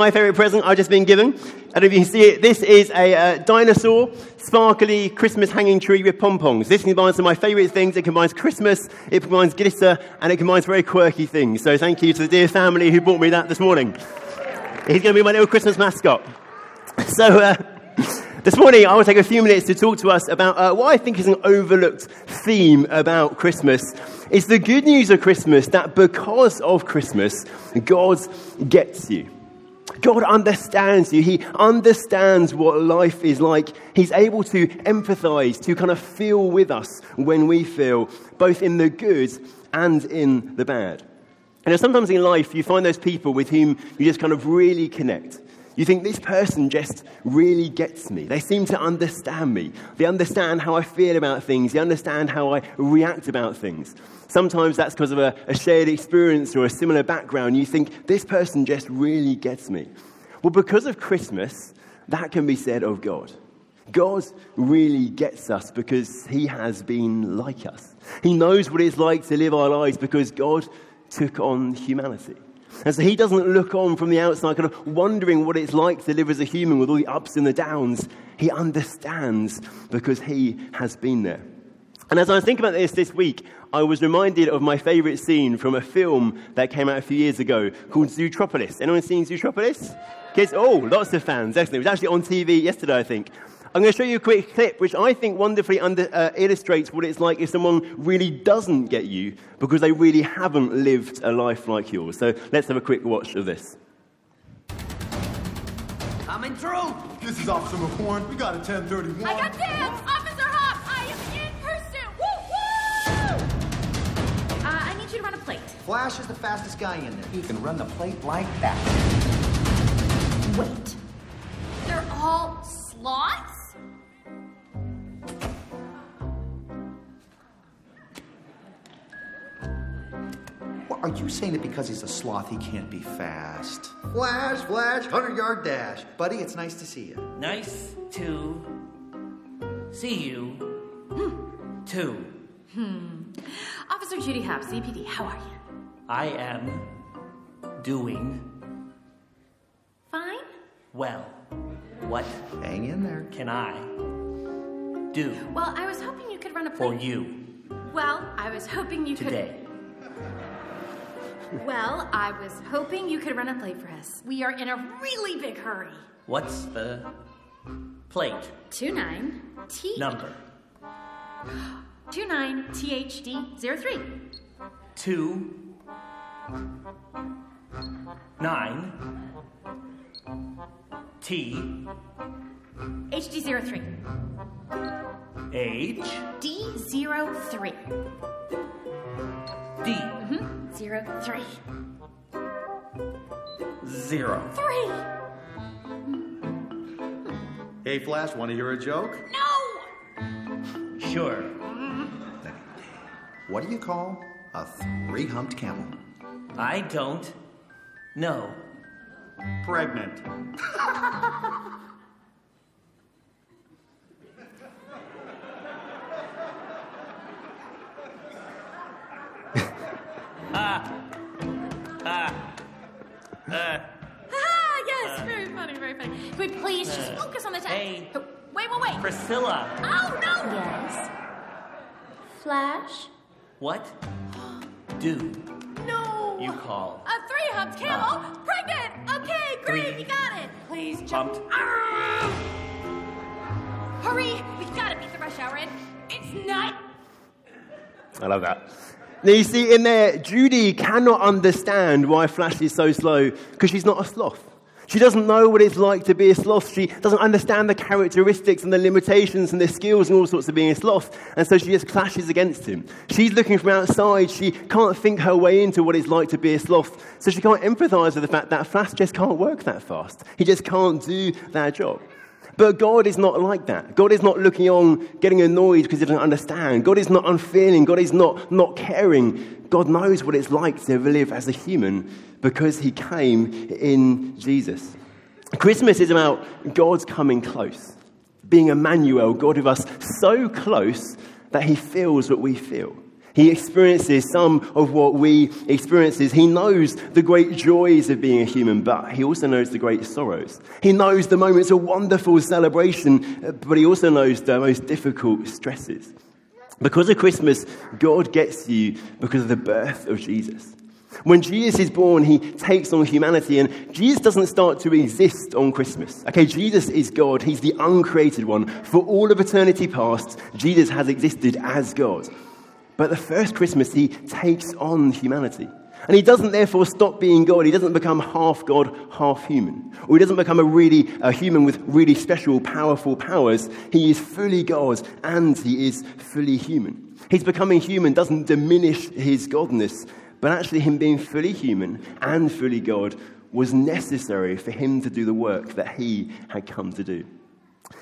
My favourite present I've just been given. And if you can see it, this is a uh, dinosaur, sparkly Christmas hanging tree with pom-poms. This combines some of my favourite things. It combines Christmas, it combines glitter, and it combines very quirky things. So thank you to the dear family who bought me that this morning. He's going to be my little Christmas mascot. So uh, this morning I to take a few minutes to talk to us about uh, what I think is an overlooked theme about Christmas. It's the good news of Christmas that because of Christmas, God gets you. God understands you. He understands what life is like. He's able to empathize, to kind of feel with us when we feel, both in the good and in the bad. And sometimes in life, you find those people with whom you just kind of really connect. You think this person just really gets me. They seem to understand me. They understand how I feel about things. They understand how I react about things. Sometimes that's because of a, a shared experience or a similar background. You think, this person just really gets me. Well, because of Christmas, that can be said of God. God really gets us because he has been like us. He knows what it's like to live our lives because God took on humanity. And so he doesn't look on from the outside, kind of wondering what it's like to live as a human with all the ups and the downs. He understands because he has been there. And as I was thinking about this this week, I was reminded of my favourite scene from a film that came out a few years ago called Zootropolis. Anyone seen Zootropolis? Kids? Oh, lots of fans. Excellent. It was actually on TV yesterday, I think. I'm going to show you a quick clip which I think wonderfully under, uh, illustrates what it's like if someone really doesn't get you because they really haven't lived a life like yours. So let's have a quick watch of this. Coming through. This is Officer McHorn. We got a 1031. I got dibs! Officer Hopps, I am in pursuit! Woo woo! Uh, I need you to run a plate. Flash is the fastest guy in there. He can run the plate like that. Are you saying that because he's a sloth, he can't be fast? Flash, flash, 100 yard dash. Buddy, it's nice to see you. Nice to see you too. Hmm. Officer Judy Hopps, ZPD, how are you? I am doing Fine? well. What Hang in there. can I do Well, I was hoping you could run a for you Well, I was hoping you could. today? could. Well, I was hoping you could run a plate for us. We are in a really big hurry. What's the plate Two nine T number? two nine THD zero three. Two nine T HD zero three. H D zero three. D mm-hmm. Zero three. zero. Three. Hey, Flash, want to hear a joke? No! Sure. What do you call a three humped camel? I don't know. Pregnant. Ah, yes, very funny, very funny. Can we please just focus on the text? Hey. Oh, Wait, wait, wait. Priscilla, Oh, no! Yes. Flash? what do No! you call A three humped camel, pregnant! Okay, great, Three you got it. Please jump. humped Ah! Hurry, we gotta beat the rush hour in. It's not. I love that. Now you see in there, Judy cannot understand why Flash is so slow because she's not a sloth. She doesn't know what it's like to be a sloth. She doesn't understand the characteristics and the limitations and the skills and all sorts of being a sloth. And so she just clashes against him. She's looking from outside. She can't think her way into what it's like to be a sloth. So she can't empathize with the fact that Flash just can't work that fast. He just can't do that job. But God is not like that. God is not looking on, getting annoyed because he doesn't understand. God is not unfeeling. God is not not caring. God knows what it's like to live as a human because he came in Jesus. Christmas is about God's coming close, being Emmanuel, God with us so close that he feels what we feel. He experiences some of what we experiences. He knows the great joys of being a human, but he also knows the great sorrows. He knows the moments of wonderful celebration, but he also knows the most difficult stresses. Because of Christmas, God gets you because of the birth of Jesus. When Jesus is born, he takes on humanity, and Jesus doesn't start to exist on Christmas. Okay, Jesus is God. He's the uncreated one. For all of eternity past, Jesus has existed as God. But the first Christmas, he takes on humanity. And he doesn't therefore stop being God. He doesn't become half God, half human. Or he doesn't become a really a human with really special, powerful powers. He is fully God and he is fully human. His becoming human doesn't diminish his godness, but actually, him being fully human and fully God was necessary for him to do the work that he had come to do.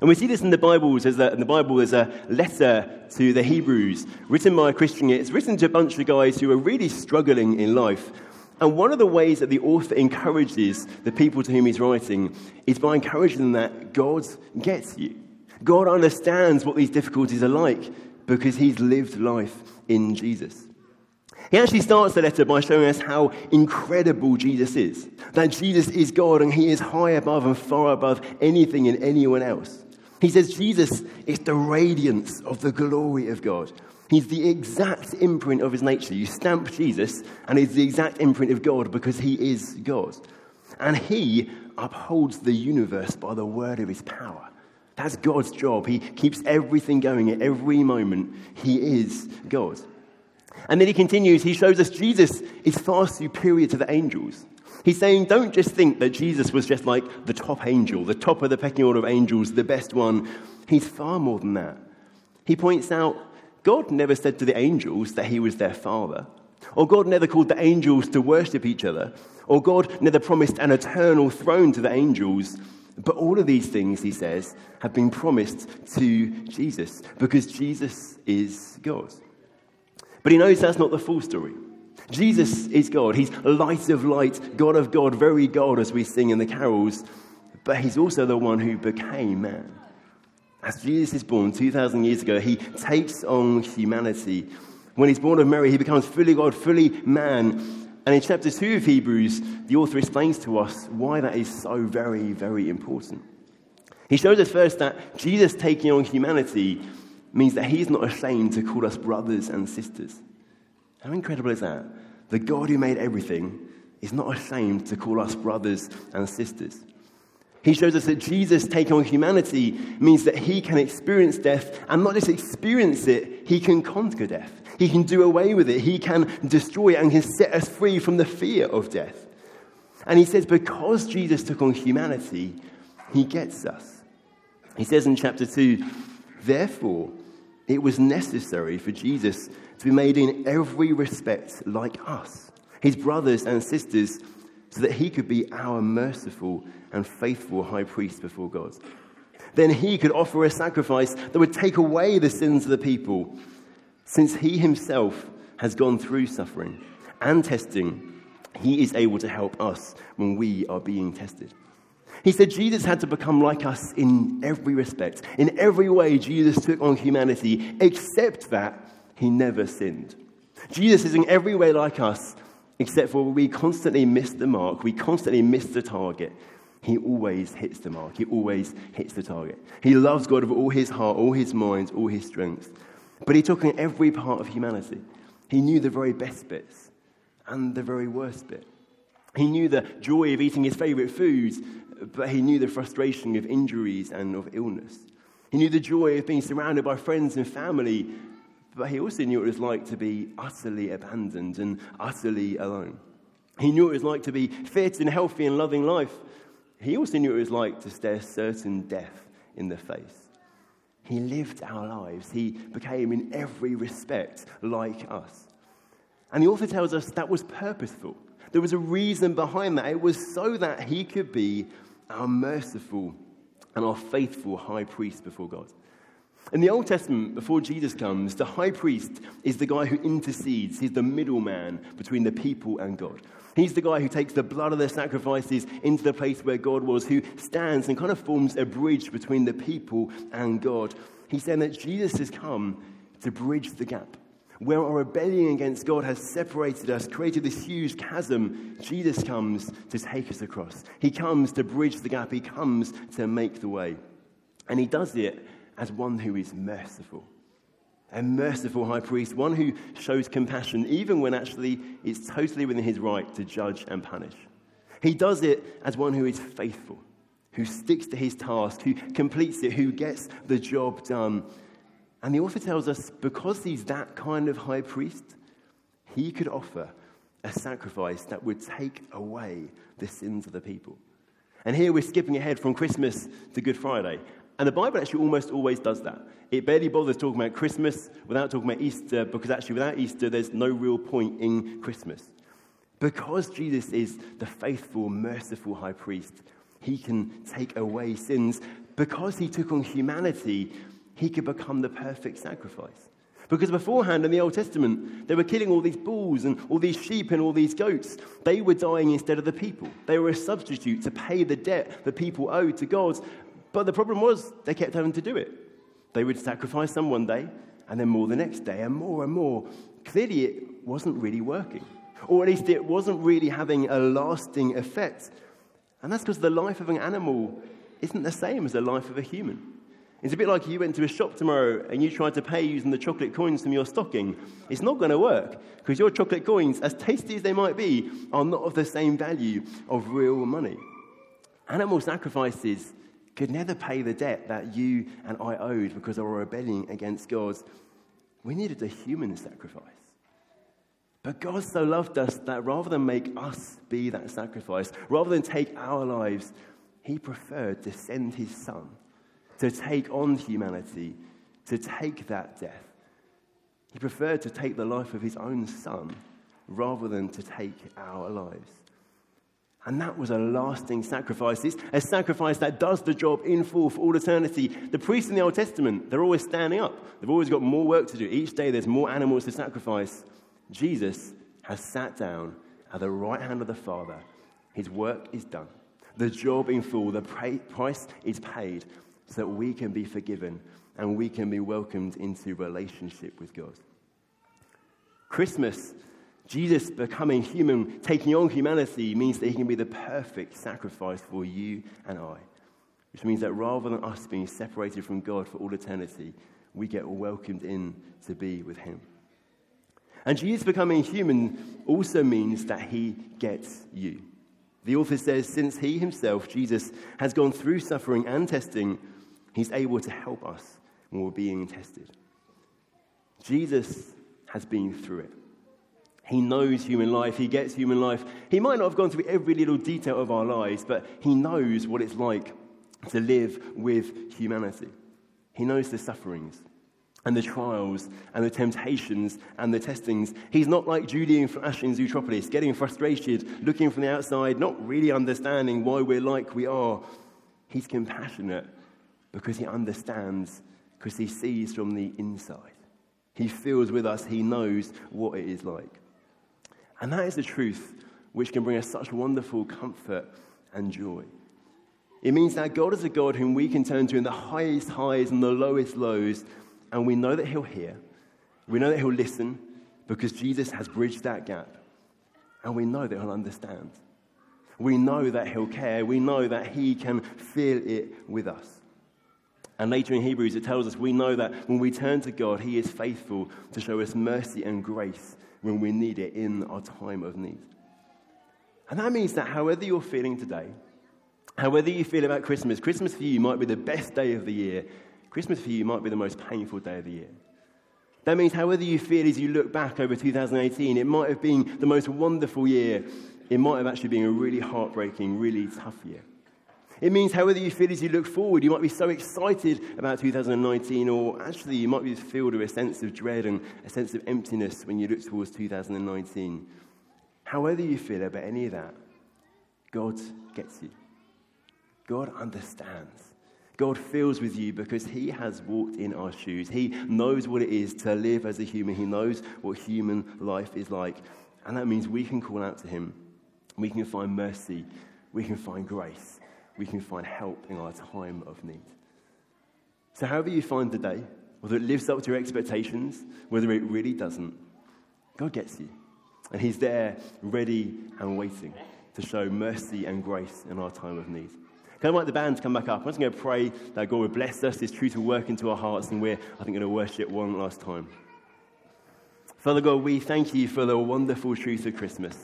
And we see this in the Bible. As a, in the Bible, there's a letter to the Hebrews written by a Christian. It's written to a bunch of guys who are really struggling in life. And one of the ways that the author encourages the people to whom he's writing is by encouraging them that God gets you. God understands what these difficulties are like because he's lived life in Jesus. He actually starts the letter by showing us how incredible Jesus is. That Jesus is God and he is high above and far above anything and anyone else. He says Jesus is the radiance of the glory of God. He's the exact imprint of his nature. You stamp Jesus, and he's the exact imprint of God because he is God. And he upholds the universe by the word of his power. That's God's job. He keeps everything going at every moment. He is God. And then he continues, he shows us Jesus is far superior to the angels. He's saying, don't just think that Jesus was just like the top angel, the top of the pecking order of angels, the best one. He's far more than that. He points out, God never said to the angels that he was their father, or God never called the angels to worship each other, or God never promised an eternal throne to the angels. But all of these things, he says, have been promised to Jesus because Jesus is God. But he knows that's not the full story. Jesus is God. He's light of light, God of God, very God, as we sing in the carols. But he's also the one who became man. As Jesus is born 2,000 years ago, he takes on humanity. When he's born of Mary, he becomes fully God, fully man. And in chapter 2 of Hebrews, the author explains to us why that is so very, very important. He shows us first that Jesus taking on humanity means that he's not ashamed to call us brothers and sisters. How incredible is that? The God who made everything is not ashamed to call us brothers and sisters. He shows us that Jesus taking on humanity means that he can experience death and not just experience it, he can conquer death. He can do away with it. He can destroy it and can set us free from the fear of death. And he says, because Jesus took on humanity, he gets us. He says in chapter 2, therefore, it was necessary for Jesus to be made in every respect like us, his brothers and sisters, so that he could be our merciful and faithful high priest before God. Then he could offer a sacrifice that would take away the sins of the people, since he himself has gone through suffering and testing. He is able to help us when we are being tested. He said Jesus had to become like us in every respect. In every way, Jesus took on humanity, except that he never sinned. Jesus is in every way like us, except for we constantly miss the mark, we constantly miss the target. He always hits the mark, he always hits the target. He loves God with all his heart, all his mind, all his strength. But he took on every part of humanity. He knew the very best bits and the very worst bit. He knew the joy of eating his favorite foods but he knew the frustration of injuries and of illness. He knew the joy of being surrounded by friends and family, but he also knew what it was like to be utterly abandoned and utterly alone. He knew what it was like to be fit and healthy and loving life. He also knew what it was like to stare certain death in the face. He lived our lives. He became, in every respect, like us. And the author tells us that was purposeful. There was a reason behind that. It was so that he could be our merciful and our faithful high priest before God. In the Old Testament, before Jesus comes, the high priest is the guy who intercedes. He's the middleman between the people and God. He's the guy who takes the blood of their sacrifices into the place where God was, who stands and kind of forms a bridge between the people and God. He's saying that Jesus has come to bridge the gap. Where our rebellion against God has separated us, created this huge chasm, Jesus comes to take us across. He comes to bridge the gap. He comes to make the way. And he does it as one who is merciful. A merciful high priest, one who shows compassion, even when actually it's totally within his right to judge and punish. He does it as one who is faithful, who sticks to his task, who completes it, who gets the job done. And the author tells us because he's that kind of high priest, he could offer a sacrifice that would take away the sins of the people. And here we're skipping ahead from Christmas to Good Friday. And the Bible actually almost always does that. It barely bothers talking about Christmas without talking about Easter, because actually, without Easter, there's no real point in Christmas. Because Jesus is the faithful, merciful high priest, he can take away sins. Because he took on humanity, he could become the perfect sacrifice. Because beforehand in the Old Testament, they were killing all these bulls and all these sheep and all these goats. They were dying instead of the people. They were a substitute to pay the debt the people owed to God. But the problem was they kept having to do it. They would sacrifice some one day and then more the next day and more and more. Clearly, it wasn't really working. Or at least it wasn't really having a lasting effect. And that's because the life of an animal isn't the same as the life of a human. It's a bit like you went to a shop tomorrow and you tried to pay using the chocolate coins from your stocking. It's not going to work because your chocolate coins, as tasty as they might be, are not of the same value of real money. Animal sacrifices could never pay the debt that you and I owed because of our rebellion against God. We needed a human sacrifice. But God so loved us that rather than make us be that sacrifice, rather than take our lives, He preferred to send His Son to take on humanity, to take that death. He preferred to take the life of His own Son rather than to take our lives. And that was a lasting sacrifice. It's a sacrifice that does the job in full for all eternity. The priests in the Old Testament, they're always standing up. They've always got more work to do. Each day there's more animals to sacrifice. Jesus has sat down at the right hand of the Father. His work is done. The job in full, the price is paid so that we can be forgiven and we can be welcomed into relationship with God. Christmas Jesus becoming human, taking on humanity, means that he can be the perfect sacrifice for you and I. Which means that rather than us being separated from God for all eternity, we get welcomed in to be with him. And Jesus becoming human also means that he gets you. The author says, since he himself, Jesus, has gone through suffering and testing, he's able to help us when we're being tested. Jesus has been through it. He knows human life. He gets human life. He might not have gone through every little detail of our lives, but he knows what it's like to live with humanity. He knows the sufferings and the trials and the temptations and the testings. He's not like Julian from Ash in Zootropolis, getting frustrated, looking from the outside, not really understanding why we're like we are. He's compassionate because he understands, because he sees from the inside. He feels with us, he knows what it is like. And that is the truth which can bring us such wonderful comfort and joy. It means that God is a God whom we can turn to in the highest highs and the lowest lows, and we know that He'll hear. We know that He'll listen because Jesus has bridged that gap, and we know that He'll understand. We know that He'll care. We know that He can feel it with us. And later in Hebrews, it tells us we know that when we turn to God, He is faithful to show us mercy and grace when we need it in our time of need. And that means that however you're feeling today, however you feel about Christmas, Christmas for you might be the best day of the year. Christmas for you might be the most painful day of the year. That means however you feel as you look back over 2018, it might have been the most wonderful year. It might have actually been a really heartbreaking, really tough year. It means however you feel as you look forward, you might be so excited about 2019, or actually you might be filled with a sense of dread and a sense of emptiness when you look towards 2019. However you feel about any of that, God gets you. God understands. God feels with you because He has walked in our shoes. He knows what it is to live as a human. He knows what human life is like. And that means we can call out to Him. We can find mercy. We can find grace we can find help in our time of need. So, however you find the day, whether it lives up to your expectations, whether it really doesn't, God gets you. And He's there, ready and waiting to show mercy and grace in our time of need. Can I invite the band to come back up? I'm just going to pray that God would bless us, His truth will work into our hearts, and we're, I think, going to worship one last time. Father God, we thank you for the wonderful truth of Christmas,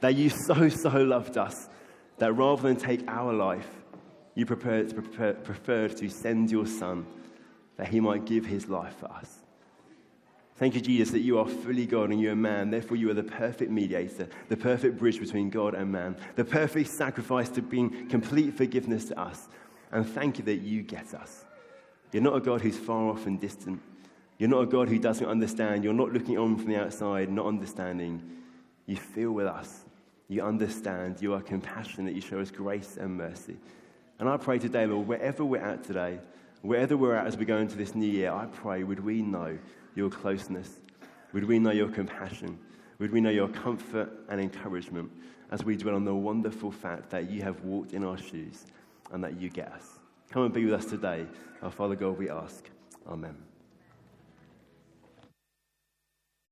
that you so, so loved us, that rather than take our life, you preferred to send your Son, that he might give his life for us. Thank you, Jesus, that you are fully God and you're a man. Therefore, you are the perfect mediator, the perfect bridge between God and man, the perfect sacrifice to bring complete forgiveness to us. And thank you that you get us. You're not a God who's far off and distant. You're not a God who doesn't understand. You're not looking on from the outside, not understanding. You feel with us. You understand. You are compassionate. That you show us grace and mercy. And I pray today, Lord, wherever we're at today, wherever we're at as we go into this new year, I pray, would we know your closeness? Would we know your compassion? Would we know your comfort and encouragement as we dwell on the wonderful fact that you have walked in our shoes and that you get us? Come and be with us today. Our Father God, we ask. Amen.